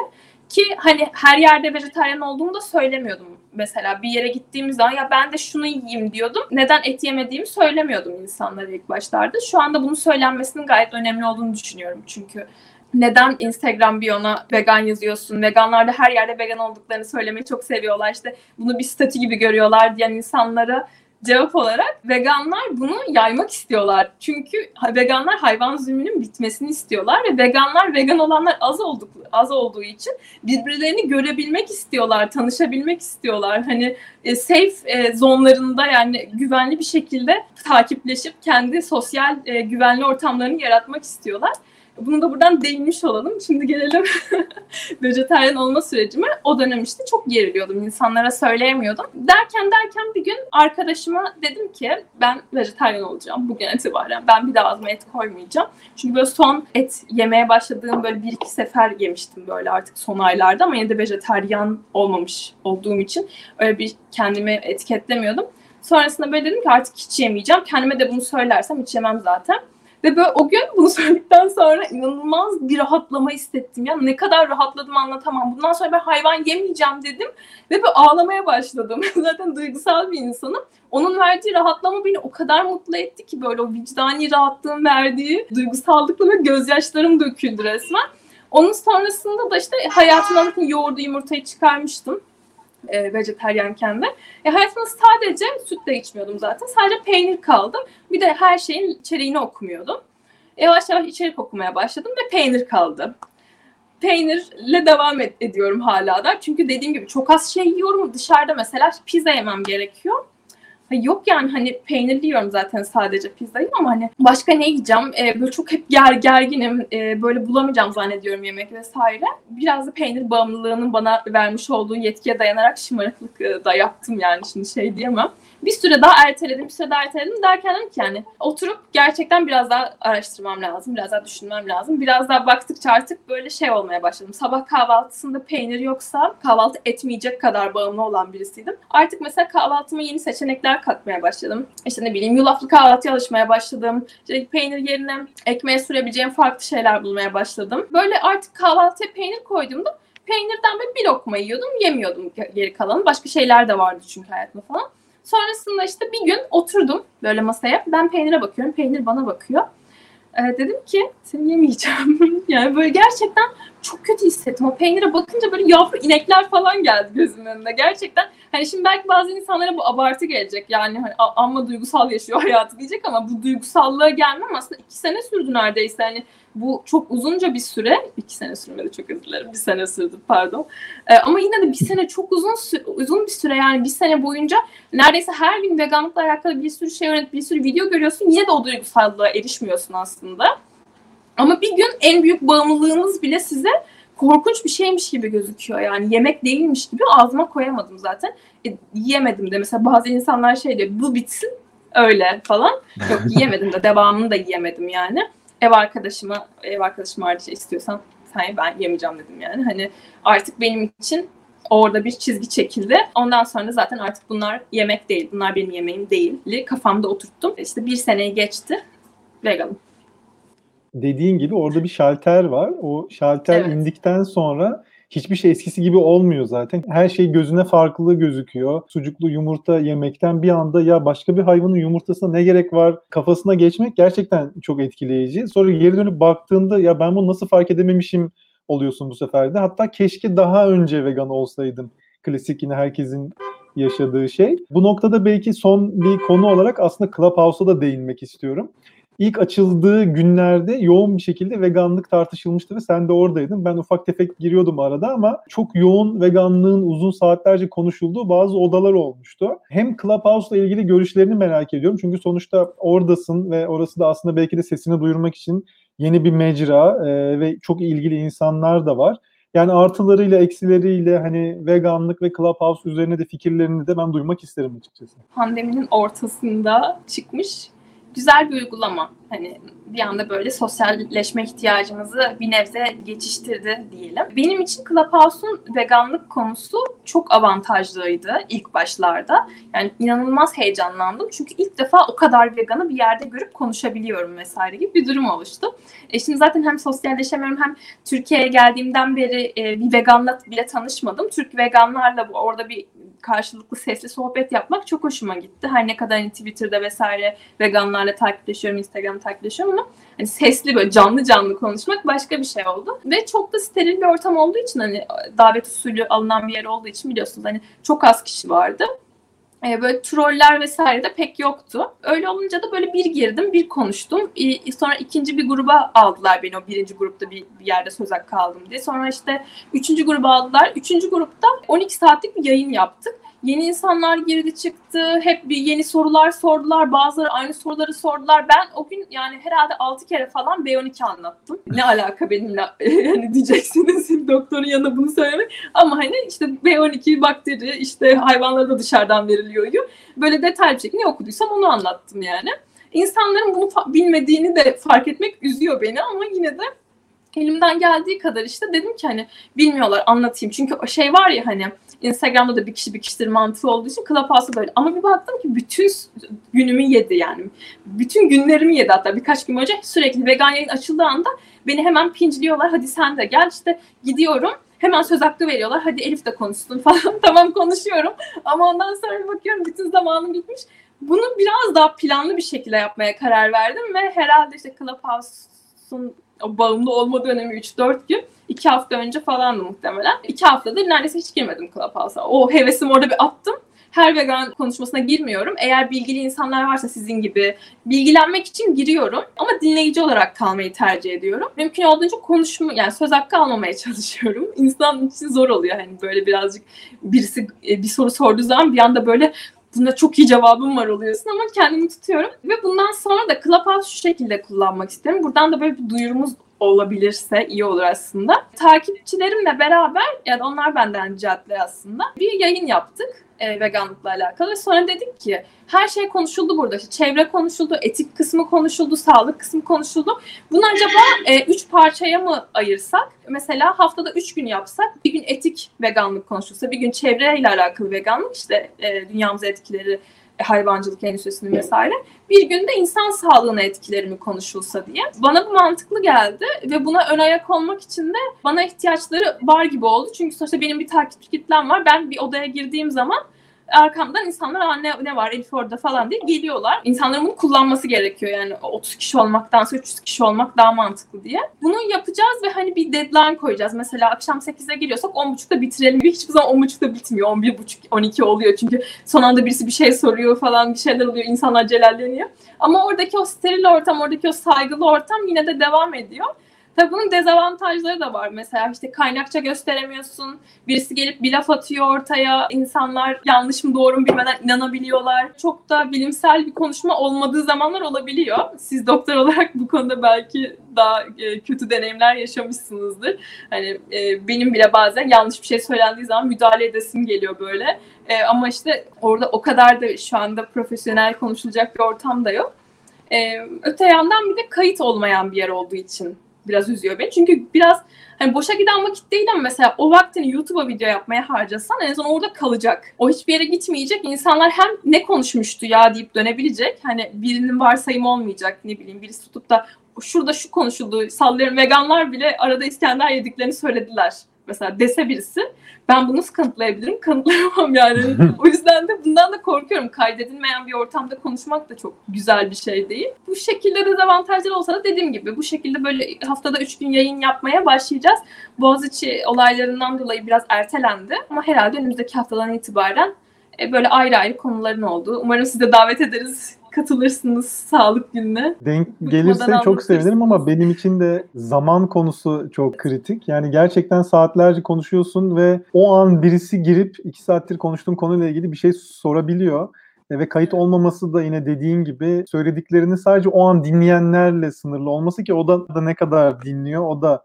Ki hani her yerde vejetaryen olduğumu da söylemiyordum. Mesela bir yere gittiğimiz zaman ya ben de şunu yiyeyim diyordum. Neden et yemediğimi söylemiyordum insanlara ilk başlarda. Şu anda bunun söylenmesinin gayet önemli olduğunu düşünüyorum. Çünkü neden Instagram biyona vegan yazıyorsun? Veganlar da her yerde vegan olduklarını söylemeyi çok seviyorlar. İşte bunu bir statü gibi görüyorlar diyen insanlara cevap olarak veganlar bunu yaymak istiyorlar. Çünkü veganlar hayvan zulmünün bitmesini istiyorlar ve veganlar vegan olanlar az olduk az olduğu için birbirlerini görebilmek istiyorlar, tanışabilmek istiyorlar. Hani e, safe e, zonlarında yani güvenli bir şekilde takipleşip kendi sosyal e, güvenli ortamlarını yaratmak istiyorlar. Bunu da buradan değinmiş olalım. Şimdi gelelim vejetaryen olma sürecime. O dönem işte çok geriliyordum. İnsanlara söyleyemiyordum. Derken derken bir gün arkadaşıma dedim ki ben vejetaryen olacağım bugün itibaren. Ben bir daha ağzıma et koymayacağım. Çünkü böyle son et yemeye başladığım böyle bir iki sefer yemiştim böyle artık son aylarda ama yine de vejetaryen olmamış olduğum için öyle bir kendimi etiketlemiyordum. Sonrasında böyle dedim ki artık hiç yemeyeceğim. Kendime de bunu söylersem hiç yemem zaten. Ve böyle o gün bunu söyledikten sonra inanılmaz bir rahatlama hissettim. Ya ne kadar rahatladım anlatamam. Bundan sonra ben hayvan yemeyeceğim dedim ve böyle ağlamaya başladım. Zaten duygusal bir insanım. Onun verdiği rahatlama beni o kadar mutlu etti ki böyle o vicdani rahatlığın verdiği duygusallıkla ve gözyaşlarım döküldü resmen. Onun sonrasında da işte hayatımdan yoğurdu yumurtayı çıkarmıştım e, vejeteryanken de. E, hayatımda sadece süt de içmiyordum zaten. Sadece peynir kaldı. Bir de her şeyin içeriğini okumuyordum. Yavaş yavaş içerik okumaya başladım ve peynir kaldı. Peynirle devam ed- ediyorum hala da. Çünkü dediğim gibi çok az şey yiyorum. Dışarıda mesela pizza yemem gerekiyor. Yok yani hani peynirli yiyorum zaten sadece pizzayı ama hani başka ne yiyeceğim? Ee, böyle çok hep ger gerginim. Ee, böyle bulamayacağım zannediyorum yemek vesaire. Biraz da peynir bağımlılığının bana vermiş olduğu yetkiye dayanarak şımarıklık e, da yaptım yani şimdi şey diyemem. Bir süre daha erteledim, bir süre daha erteledim derken dedim ki yani oturup gerçekten biraz daha araştırmam lazım, biraz daha düşünmem lazım. Biraz daha baktıkça artık böyle şey olmaya başladım. Sabah kahvaltısında peynir yoksa kahvaltı etmeyecek kadar bağımlı olan birisiydim. Artık mesela kahvaltıma yeni seçenekler katmaya başladım. İşte ne bileyim yulaflı kahvaltıya alışmaya başladım. İşte peynir yerine ekmeğe sürebileceğim farklı şeyler bulmaya başladım. Böyle artık kahvaltıya peynir koyduğumda peynirden böyle bir lokma yiyordum, yemiyordum geri kalanı. Başka şeyler de vardı çünkü hayatımda falan. Sonrasında işte bir gün oturdum böyle masaya. Ben peynire bakıyorum, peynir bana bakıyor. Ee, dedim ki seni yemeyeceğim. yani böyle gerçekten çok kötü hissettim. O peynire bakınca böyle yavru inekler falan geldi gözümün önüne. Gerçekten hani şimdi belki bazı insanlara bu abartı gelecek. Yani hani amma duygusal yaşıyor hayatı diyecek ama bu duygusallığa gelmem aslında iki sene sürdü neredeyse. Hani bu çok uzunca bir süre, iki sene sürmedi çok özür dilerim, bir sene sürdü pardon. Ee, ama yine de bir sene çok uzun uzun bir süre yani bir sene boyunca neredeyse her gün veganlıkla alakalı bir sürü şey öğrenip bir sürü video görüyorsun. Yine de o duygusallığa erişmiyorsun aslında. Ama bir gün en büyük bağımlılığımız bile size korkunç bir şeymiş gibi gözüküyor. Yani yemek değilmiş gibi ağzıma koyamadım zaten. E, yiyemedim de mesela bazı insanlar şey diyor bu bitsin öyle falan. Yok yiyemedim de devamını da yiyemedim yani. Ev arkadaşıma ev arkadaşım hariç istiyorsan sen ben yemeyeceğim dedim yani. Hani artık benim için orada bir çizgi çekildi. Ondan sonra zaten artık bunlar yemek değil. Bunlar benim yemeğim değil. Kafamda oturttum. İşte bir seneyi geçti. Veganım dediğin gibi orada bir şalter var. O şalter evet. indikten sonra hiçbir şey eskisi gibi olmuyor zaten. Her şey gözüne farklı gözüküyor. Sucuklu yumurta yemekten bir anda ya başka bir hayvanın yumurtasına ne gerek var kafasına geçmek gerçekten çok etkileyici. Sonra geri dönüp baktığında ya ben bunu nasıl fark edememişim oluyorsun bu sefer de. Hatta keşke daha önce vegan olsaydım. Klasik yine herkesin yaşadığı şey. Bu noktada belki son bir konu olarak aslında Clubhouse'a da değinmek istiyorum ilk açıldığı günlerde yoğun bir şekilde veganlık tartışılmıştı ve sen de oradaydın. Ben ufak tefek giriyordum arada ama çok yoğun veganlığın uzun saatlerce konuşulduğu bazı odalar olmuştu. Hem Clubhouse ile ilgili görüşlerini merak ediyorum. Çünkü sonuçta oradasın ve orası da aslında belki de sesini duyurmak için yeni bir mecra e, ve çok ilgili insanlar da var. Yani artılarıyla eksileriyle hani veganlık ve Clubhouse üzerine de fikirlerini de ben duymak isterim açıkçası. Pandeminin ortasında çıkmış güzel bir uygulama. Hani bir anda böyle sosyalleşme ihtiyacımızı bir nebze geçiştirdi diyelim. Benim için Clubhouse'un veganlık konusu çok avantajlıydı ilk başlarda. Yani inanılmaz heyecanlandım. Çünkü ilk defa o kadar veganı bir yerde görüp konuşabiliyorum vesaire gibi bir durum oluştu. E şimdi zaten hem sosyalleşemiyorum hem Türkiye'ye geldiğimden beri e, bir veganla bile tanışmadım. Türk veganlarla orada bir karşılıklı sesli sohbet yapmak çok hoşuma gitti. Her ne kadar hani Twitter'da vesaire veganlarla takipleşiyorum, Instagram'da takipleşiyorum ama hani sesli böyle canlı canlı konuşmak başka bir şey oldu. Ve çok da steril bir ortam olduğu için hani davet usulü alınan bir yer olduğu için biliyorsunuz hani çok az kişi vardı. Ee, böyle troller vesaire de pek yoktu. Öyle olunca da böyle bir girdim, bir konuştum. Sonra ikinci bir gruba aldılar beni o birinci grupta bir, bir yerde söz hakkı kaldım diye. Sonra işte üçüncü gruba aldılar. Üçüncü grupta 12 saatlik bir yayın yaptık. Yeni insanlar girdi çıktı. Hep bir yeni sorular sordular. Bazıları aynı soruları sordular. Ben o gün yani herhalde 6 kere falan B12 anlattım. Ne alaka benimle yani diyeceksiniz doktorun yanında bunu söylemek. Ama hani işte B12 bakteri işte hayvanlara da dışarıdan veriliyor. Böyle detaylı bir şekilde ne okuduysam onu anlattım yani. İnsanların bunu bilmediğini de fark etmek üzüyor beni ama yine de elimden geldiği kadar işte dedim ki hani bilmiyorlar anlatayım. Çünkü o şey var ya hani Instagram'da da bir kişi bir kişidir mantığı olduğu için Clubhouse'u böyle. Ama bir baktım ki bütün günümü yedi yani. Bütün günlerimi yedi hatta birkaç gün önce sürekli vegan yayın açıldığı anda beni hemen pinçliyorlar. Hadi sen de gel işte gidiyorum. Hemen söz hakkı veriyorlar. Hadi Elif de konuşsun falan. tamam konuşuyorum. Ama ondan sonra bakıyorum bütün zamanım bitmiş. Bunu biraz daha planlı bir şekilde yapmaya karar verdim ve herhalde işte Clubhouse'un o bağımlı olma dönemi 3-4 gün. 2 hafta önce falandı muhtemelen. 2 haftadır neredeyse hiç girmedim Clubhouse'a. O hevesimi orada bir attım her vegan konuşmasına girmiyorum. Eğer bilgili insanlar varsa sizin gibi bilgilenmek için giriyorum. Ama dinleyici olarak kalmayı tercih ediyorum. Mümkün olduğunca konuşma yani söz hakkı almamaya çalışıyorum. İnsan için zor oluyor hani böyle birazcık birisi e, bir soru sorduğu zaman bir anda böyle bunda çok iyi cevabım var oluyorsun ama kendimi tutuyorum. Ve bundan sonra da Clubhouse şu şekilde kullanmak isterim. Buradan da böyle bir duyurumuz olabilirse iyi olur aslında. Takipçilerimle beraber yani onlar benden rica aslında bir yayın yaptık e, veganlıkla alakalı. Sonra dedik ki her şey konuşuldu burada. İşte çevre konuşuldu, etik kısmı konuşuldu, sağlık kısmı konuşuldu. Bunu acaba e, üç parçaya mı ayırsak? Mesela haftada üç gün yapsak, bir gün etik veganlık konuşulsa, bir gün çevreyle alakalı veganlık, işte e, dünyamıza etkileri, hayvancılık endüstrisinin vesaire. Bir günde insan sağlığına etkileri mi konuşulsa diye. Bana bu mantıklı geldi ve buna ön ayak olmak için de bana ihtiyaçları var gibi oldu. Çünkü sonuçta benim bir takipçi kitlem var. Ben bir odaya girdiğim zaman arkamdan insanlar Aa, ne, ne var Elif orada falan diye geliyorlar. İnsanların bunu kullanması gerekiyor yani 30 kişi olmaktansa 300 kişi olmak daha mantıklı diye. Bunu yapacağız ve hani bir deadline koyacağız. Mesela akşam 8'e geliyorsak 10.30'da bitirelim. Hiçbir zaman 10.30'da bitmiyor. 11.30 12 oluyor çünkü son anda birisi bir şey soruyor falan bir şeyler oluyor. insanlar celalleniyor. Ama oradaki o steril ortam, oradaki o saygılı ortam yine de devam ediyor. Tabii bunun dezavantajları da var. Mesela işte kaynakça gösteremiyorsun. Birisi gelip bir laf atıyor ortaya. İnsanlar yanlış mı doğru mu bilmeden inanabiliyorlar. Çok da bilimsel bir konuşma olmadığı zamanlar olabiliyor. Siz doktor olarak bu konuda belki daha e, kötü deneyimler yaşamışsınızdır. Hani e, benim bile bazen yanlış bir şey söylendiği zaman müdahale edesim geliyor böyle. E, ama işte orada o kadar da şu anda profesyonel konuşulacak bir ortam da yok. öte yandan bir de kayıt olmayan bir yer olduğu için biraz üzüyor beni. Çünkü biraz hani boşa giden vakit değil ama mesela o vaktini YouTube'a video yapmaya harcasan en son orada kalacak. O hiçbir yere gitmeyecek. İnsanlar hem ne konuşmuştu ya deyip dönebilecek. Hani birinin varsayımı olmayacak ne bileyim birisi tutup da şurada şu konuşuldu. Sallıyorum veganlar bile arada İskender yediklerini söylediler. Mesela dese birisi ben bunu nasıl kanıtlayabilirim? Kanıtlayamam yani. o yüzden de bundan da korkuyorum. Kaydedilmeyen bir ortamda konuşmak da çok güzel bir şey değil. Bu şekilde dezavantajları olsa da dediğim gibi bu şekilde böyle haftada üç gün yayın yapmaya başlayacağız. Boğaziçi olaylarından dolayı biraz ertelendi. Ama herhalde önümüzdeki haftadan itibaren e, böyle ayrı ayrı konuların olduğu. Umarım size davet ederiz katılırsınız sağlık gününe. Denk gelirse çok sevinirim ama benim için de zaman konusu çok kritik. Yani gerçekten saatlerce konuşuyorsun ve o an birisi girip iki saattir konuştuğun konuyla ilgili bir şey sorabiliyor. E, ve kayıt olmaması da yine dediğin gibi söylediklerini sadece o an dinleyenlerle sınırlı olması ki o da, da ne kadar dinliyor o da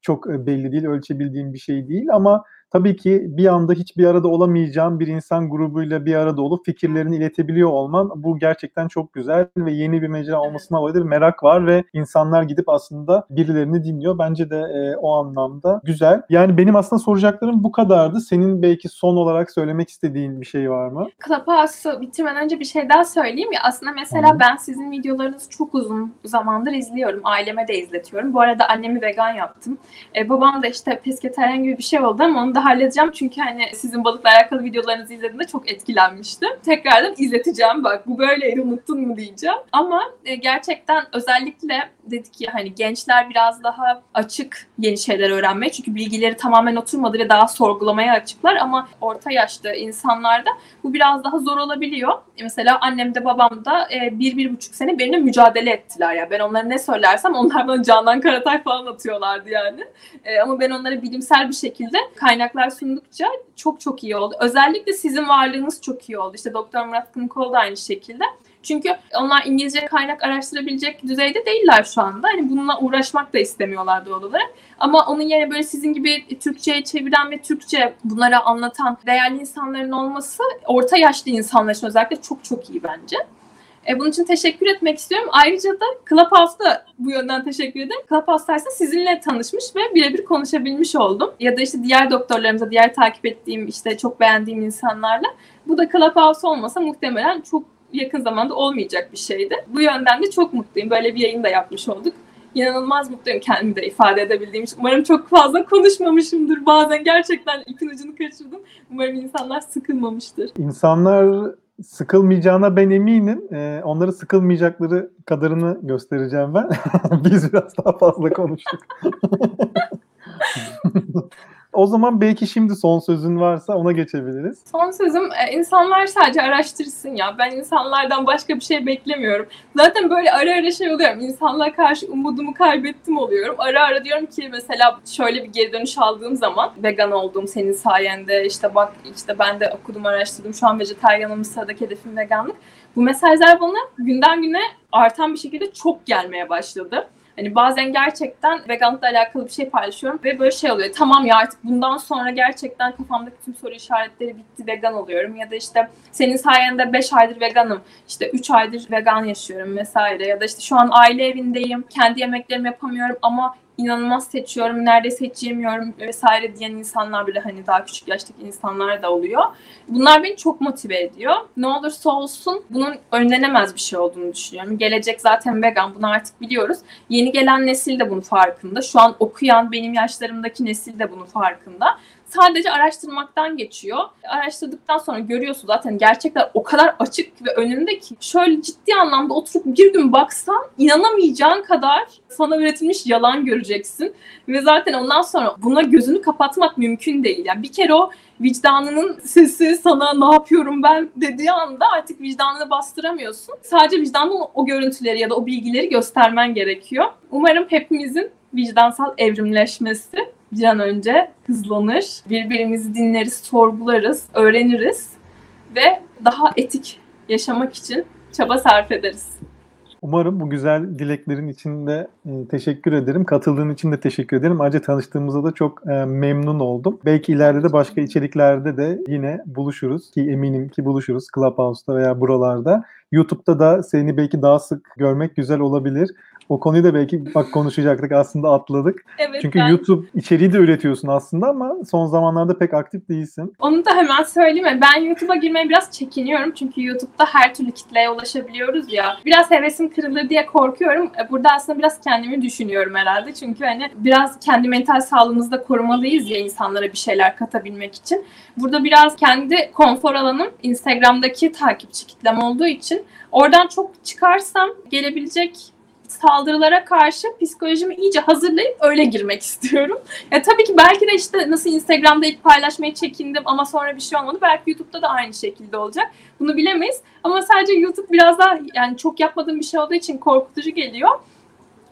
çok e, belli değil, ölçebildiğim bir şey değil ama tabii ki bir anda hiçbir arada olamayacağım bir insan grubuyla bir arada olup fikirlerini iletebiliyor olman bu gerçekten çok güzel ve yeni bir mecra olmasına dolayı merak var ve insanlar gidip aslında birilerini dinliyor. Bence de e, o anlamda güzel. Yani benim aslında soracaklarım bu kadardı. Senin belki son olarak söylemek istediğin bir şey var mı? Clubhouse'u bitirmeden önce bir şey daha söyleyeyim ya. Aslında mesela Hı. ben sizin videolarınızı çok uzun zamandır izliyorum. Aileme de izletiyorum. Bu arada annemi vegan yaptım. E, babam da işte pesketeryen gibi bir şey oldu ama onu da halledeceğim çünkü hani sizin balıkla alakalı videolarınızı izlediğimde çok etkilenmiştim. Tekrardan izleteceğim bak bu böyleydi unuttun mu diyeceğim. Ama e, gerçekten özellikle dedik ya hani gençler biraz daha açık yeni şeyler öğrenmeye çünkü bilgileri tamamen oturmadı ve daha sorgulamaya açıklar ama orta yaşta insanlarda bu biraz daha zor olabiliyor. E, mesela annem de babam da e, bir, bir buçuk sene benimle mücadele ettiler ya. Ben onlara ne söylersem onlar bana Canan Karatay falan atıyorlardı yani. E, ama ben onlara bilimsel bir şekilde kaynaklar sundukça çok çok iyi oldu. Özellikle sizin varlığınız çok iyi oldu. İşte Doktor Murat Kınıkoğlu da aynı şekilde. Çünkü onlar İngilizce kaynak araştırabilecek düzeyde değiller şu anda. Hani bununla uğraşmak da istemiyorlar doğal olarak. Ama onun yerine böyle sizin gibi Türkçe'ye çeviren ve Türkçe bunlara anlatan değerli insanların olması orta yaşlı insanlar için özellikle çok çok iyi bence. E, bunun için teşekkür etmek istiyorum. Ayrıca da Clubhouse'da bu yönden teşekkür ederim. Clubhouse'daysa sizinle tanışmış ve birebir konuşabilmiş oldum. Ya da işte diğer doktorlarımıza, diğer takip ettiğim, işte çok beğendiğim insanlarla. Bu da Clubhouse olmasa muhtemelen çok yakın zamanda olmayacak bir şeydi. Bu yönden de çok mutluyum. Böyle bir yayın da yapmış olduk. İnanılmaz mutluyum kendimi de ifade edebildiğim için. Umarım çok fazla konuşmamışımdır. Bazen gerçekten ipin ucunu kaçırdım. Umarım insanlar sıkılmamıştır. İnsanlar sıkılmayacağına ben eminim. Ee, onları sıkılmayacakları kadarını göstereceğim ben. Biz biraz daha fazla konuştuk. O zaman belki şimdi son sözün varsa ona geçebiliriz. Son sözüm e, insanlar sadece araştırsın ya. Ben insanlardan başka bir şey beklemiyorum. Zaten böyle ara ara şey oluyorum. İnsanlara karşı umudumu kaybettim oluyorum. Ara ara diyorum ki mesela şöyle bir geri dönüş aldığım zaman vegan oldum senin sayende. İşte bak işte ben de okudum araştırdım. Şu an vejetaryanım sıradaki hedefim veganlık. Bu mesajlar bana günden güne artan bir şekilde çok gelmeye başladı. Hani bazen gerçekten veganlıkla alakalı bir şey paylaşıyorum ve böyle şey oluyor. Tamam ya artık bundan sonra gerçekten kafamdaki tüm soru işaretleri bitti vegan oluyorum. Ya da işte senin sayende 5 aydır veganım. işte 3 aydır vegan yaşıyorum vesaire. Ya da işte şu an aile evindeyim. Kendi yemeklerimi yapamıyorum ama inanılmaz seçiyorum, neredeyse hiç yemiyorum vesaire diyen insanlar bile hani daha küçük yaştaki insanlar da oluyor. Bunlar beni çok motive ediyor. Ne olursa olsun bunun önlenemez bir şey olduğunu düşünüyorum. Gelecek zaten vegan bunu artık biliyoruz. Yeni gelen nesil de bunun farkında. Şu an okuyan benim yaşlarımdaki nesil de bunun farkında sadece araştırmaktan geçiyor. Araştırdıktan sonra görüyorsun zaten gerçekler o kadar açık ve önünde ki şöyle ciddi anlamda oturup bir gün baksan inanamayacağın kadar sana üretilmiş yalan göreceksin. Ve zaten ondan sonra buna gözünü kapatmak mümkün değil. Yani bir kere o vicdanının sesi sana ne yapıyorum ben dediği anda artık vicdanını bastıramıyorsun. Sadece vicdanın o görüntüleri ya da o bilgileri göstermen gerekiyor. Umarım hepimizin vicdansal evrimleşmesi bir an önce hızlanır. Birbirimizi dinleriz, sorgularız, öğreniriz ve daha etik yaşamak için çaba sarf ederiz. Umarım bu güzel dileklerin içinde e, teşekkür ederim. Katıldığın için de teşekkür ederim. Ayrıca tanıştığımızda da çok e, memnun oldum. Belki ileride de başka içeriklerde de yine buluşuruz ki eminim ki buluşuruz Clubhouse'da veya buralarda. YouTube'da da seni belki daha sık görmek güzel olabilir. O konuyu da belki bak konuşacaktık aslında atladık. Evet, Çünkü ben... YouTube içeriği de üretiyorsun aslında ama son zamanlarda pek aktif değilsin. Onu da hemen söyleyeyim. Ben YouTube'a girmeye biraz çekiniyorum. Çünkü YouTube'da her türlü kitleye ulaşabiliyoruz ya. Biraz hevesim kırılır diye korkuyorum. E, burada aslında biraz kendimi düşünüyorum herhalde. Çünkü hani biraz kendi mental sağlığımızı da korumalıyız ya insanlara bir şeyler katabilmek için. Burada biraz kendi konfor alanım Instagram'daki takipçi kitlem olduğu için oradan çok çıkarsam gelebilecek saldırılara karşı psikolojimi iyice hazırlayıp öyle girmek istiyorum. Ya tabii ki belki de işte nasıl Instagram'da ilk paylaşmaya çekindim ama sonra bir şey olmadı. Belki YouTube'da da aynı şekilde olacak. Bunu bilemeyiz. Ama sadece YouTube biraz daha yani çok yapmadığım bir şey olduğu için korkutucu geliyor.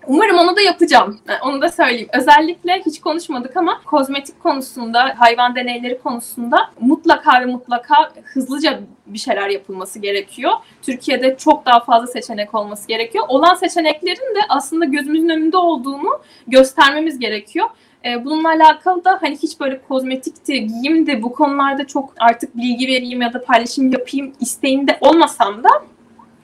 Umarım onu da yapacağım. Onu da söyleyeyim. Özellikle hiç konuşmadık ama kozmetik konusunda, hayvan deneyleri konusunda mutlaka ve mutlaka hızlıca bir şeyler yapılması gerekiyor. Türkiye'de çok daha fazla seçenek olması gerekiyor. Olan seçeneklerin de aslında gözümüzün önünde olduğunu göstermemiz gerekiyor. Bununla alakalı da hani hiç böyle kozmetikti, giyimdi bu konularda çok artık bilgi vereyim ya da paylaşım yapayım isteğinde olmasam da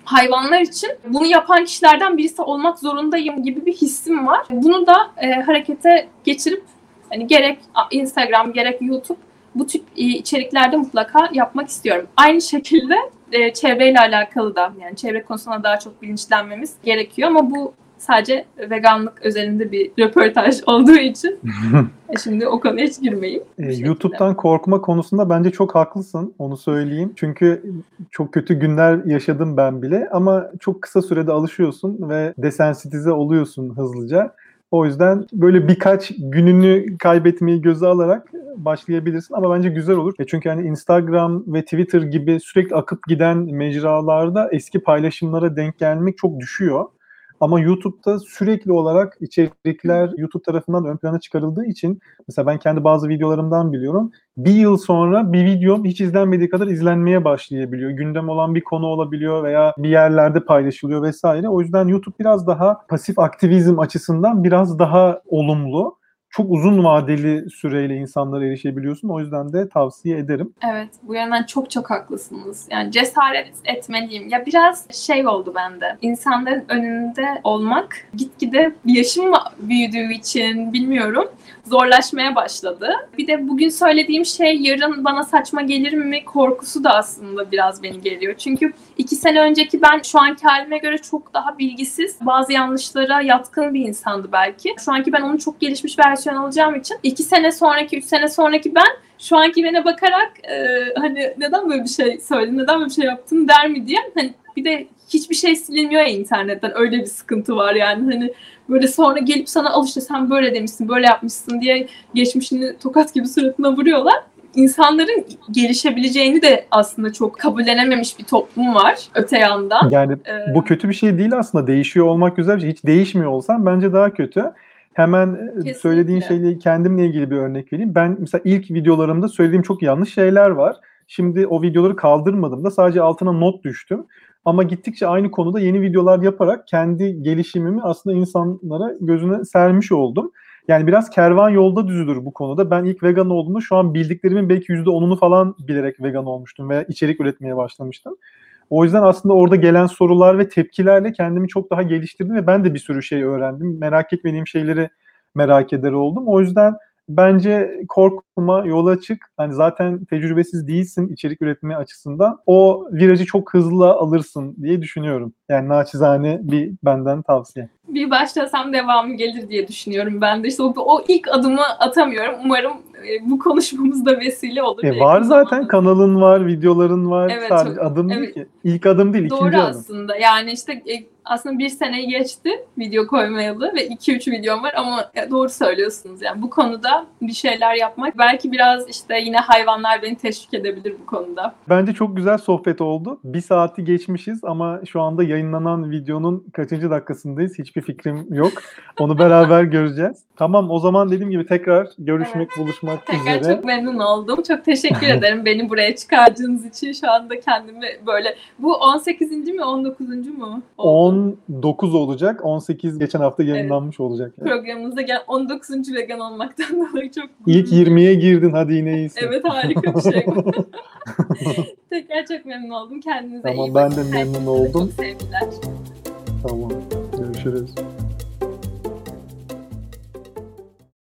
hayvanlar için bunu yapan kişilerden birisi olmak zorundayım gibi bir hissim var. Bunu da e, harekete geçirip hani gerek Instagram gerek YouTube bu tip e, içeriklerde mutlaka yapmak istiyorum. Aynı şekilde e, çevreyle alakalı da yani çevre konusunda daha çok bilinçlenmemiz gerekiyor ama bu sadece veganlık özelinde bir röportaj olduğu için e şimdi o konuya hiç girmeyeyim. Ee, YouTube'dan korkma konusunda bence çok haklısın. Onu söyleyeyim. Çünkü çok kötü günler yaşadım ben bile ama çok kısa sürede alışıyorsun ve desensitize oluyorsun hızlıca. O yüzden böyle birkaç gününü kaybetmeyi göze alarak başlayabilirsin ama bence güzel olur. E çünkü hani Instagram ve Twitter gibi sürekli akıp giden mecralarda eski paylaşımlara denk gelmek çok düşüyor. Ama YouTube'da sürekli olarak içerikler YouTube tarafından ön plana çıkarıldığı için mesela ben kendi bazı videolarımdan biliyorum. Bir yıl sonra bir videom hiç izlenmediği kadar izlenmeye başlayabiliyor. Gündem olan bir konu olabiliyor veya bir yerlerde paylaşılıyor vesaire. O yüzden YouTube biraz daha pasif aktivizm açısından biraz daha olumlu çok uzun vadeli süreyle insanlara erişebiliyorsun. O yüzden de tavsiye ederim. Evet, bu yönden çok çok haklısınız. Yani cesaret etmeliyim. Ya biraz şey oldu bende. İnsanların önünde olmak gitgide yaşım büyüdüğü için bilmiyorum zorlaşmaya başladı. Bir de bugün söylediğim şey yarın bana saçma gelir mi korkusu da aslında biraz beni geliyor. Çünkü iki sene önceki ben şu anki halime göre çok daha bilgisiz, bazı yanlışlara yatkın bir insandı belki. Şu anki ben onun çok gelişmiş versiyon alacağım için iki sene sonraki, üç sene sonraki ben şu anki bana bakarak e, hani neden böyle bir şey söyledin, neden böyle bir şey yaptın der mi diye hani bir de hiçbir şey silinmiyor ya internetten. Öyle bir sıkıntı var yani. Hani böyle sonra gelip sana al işte sen böyle demişsin, böyle yapmışsın diye geçmişini tokat gibi suratına vuruyorlar. İnsanların gelişebileceğini de aslında çok kabullenememiş bir toplum var öte yandan. Yani ee, bu kötü bir şey değil aslında. Değişiyor olmak güzel bir şey. Hiç değişmiyor olsan bence daha kötü. Hemen Kesinlikle. söylediğin şeyle kendimle ilgili bir örnek vereyim. Ben mesela ilk videolarımda söylediğim çok yanlış şeyler var. Şimdi o videoları kaldırmadım da sadece altına not düştüm. Ama gittikçe aynı konuda yeni videolar yaparak kendi gelişimimi aslında insanlara gözüne sermiş oldum. Yani biraz kervan yolda düzülür bu konuda. Ben ilk vegan olduğumda şu an bildiklerimin belki %10'unu falan bilerek vegan olmuştum veya içerik üretmeye başlamıştım. O yüzden aslında orada gelen sorular ve tepkilerle kendimi çok daha geliştirdim ve ben de bir sürü şey öğrendim. Merak etmediğim şeyleri merak eder oldum. O yüzden bence korkma, yola çık. Hani zaten tecrübesiz değilsin içerik üretme açısından. O virajı çok hızlı alırsın diye düşünüyorum. Yani naçizane bir benden tavsiye. Bir başlasam devamı gelir diye düşünüyorum ben de. İşte o, o ilk adımı atamıyorum. Umarım e, bu konuşmamızda vesile olur. E var zaten zamanda. kanalın var, videoların var. Evet, Sadece çok, adım evet. değil ki. İlk adım değil, Doğru ikinci adım. Doğru aslında. Yani işte e, aslında bir sene geçti video koymayalı ve 2-3 videom var ama doğru söylüyorsunuz. Yani bu konuda bir şeyler yapmak belki biraz işte yine hayvanlar beni teşvik edebilir bu konuda. Bence çok güzel sohbet oldu. Bir saati geçmişiz ama şu anda yayınlanan videonun kaçıncı dakikasındayız hiçbir fikrim yok. Onu beraber göreceğiz. Tamam o zaman dediğim gibi tekrar görüşmek, buluşmak Tekrar üzere. çok memnun oldum. Çok teşekkür ederim beni buraya çıkardığınız için. Şu anda kendimi böyle... Bu 18. mi 19. mu? oldu? 19 olacak. 18 geçen hafta yayınlanmış olacak. yani. Programımızda gel 19. vegan olmaktan dolayı çok İlk gururluyum. 20'ye girdin hadi yine iyisin. Evet harika bir şey. Tekrar çok memnun oldum. Kendinize Tamam, iyi ben bakın. de memnun Herkese oldum. Çok sevgiler. Tamam. Görüşürüz.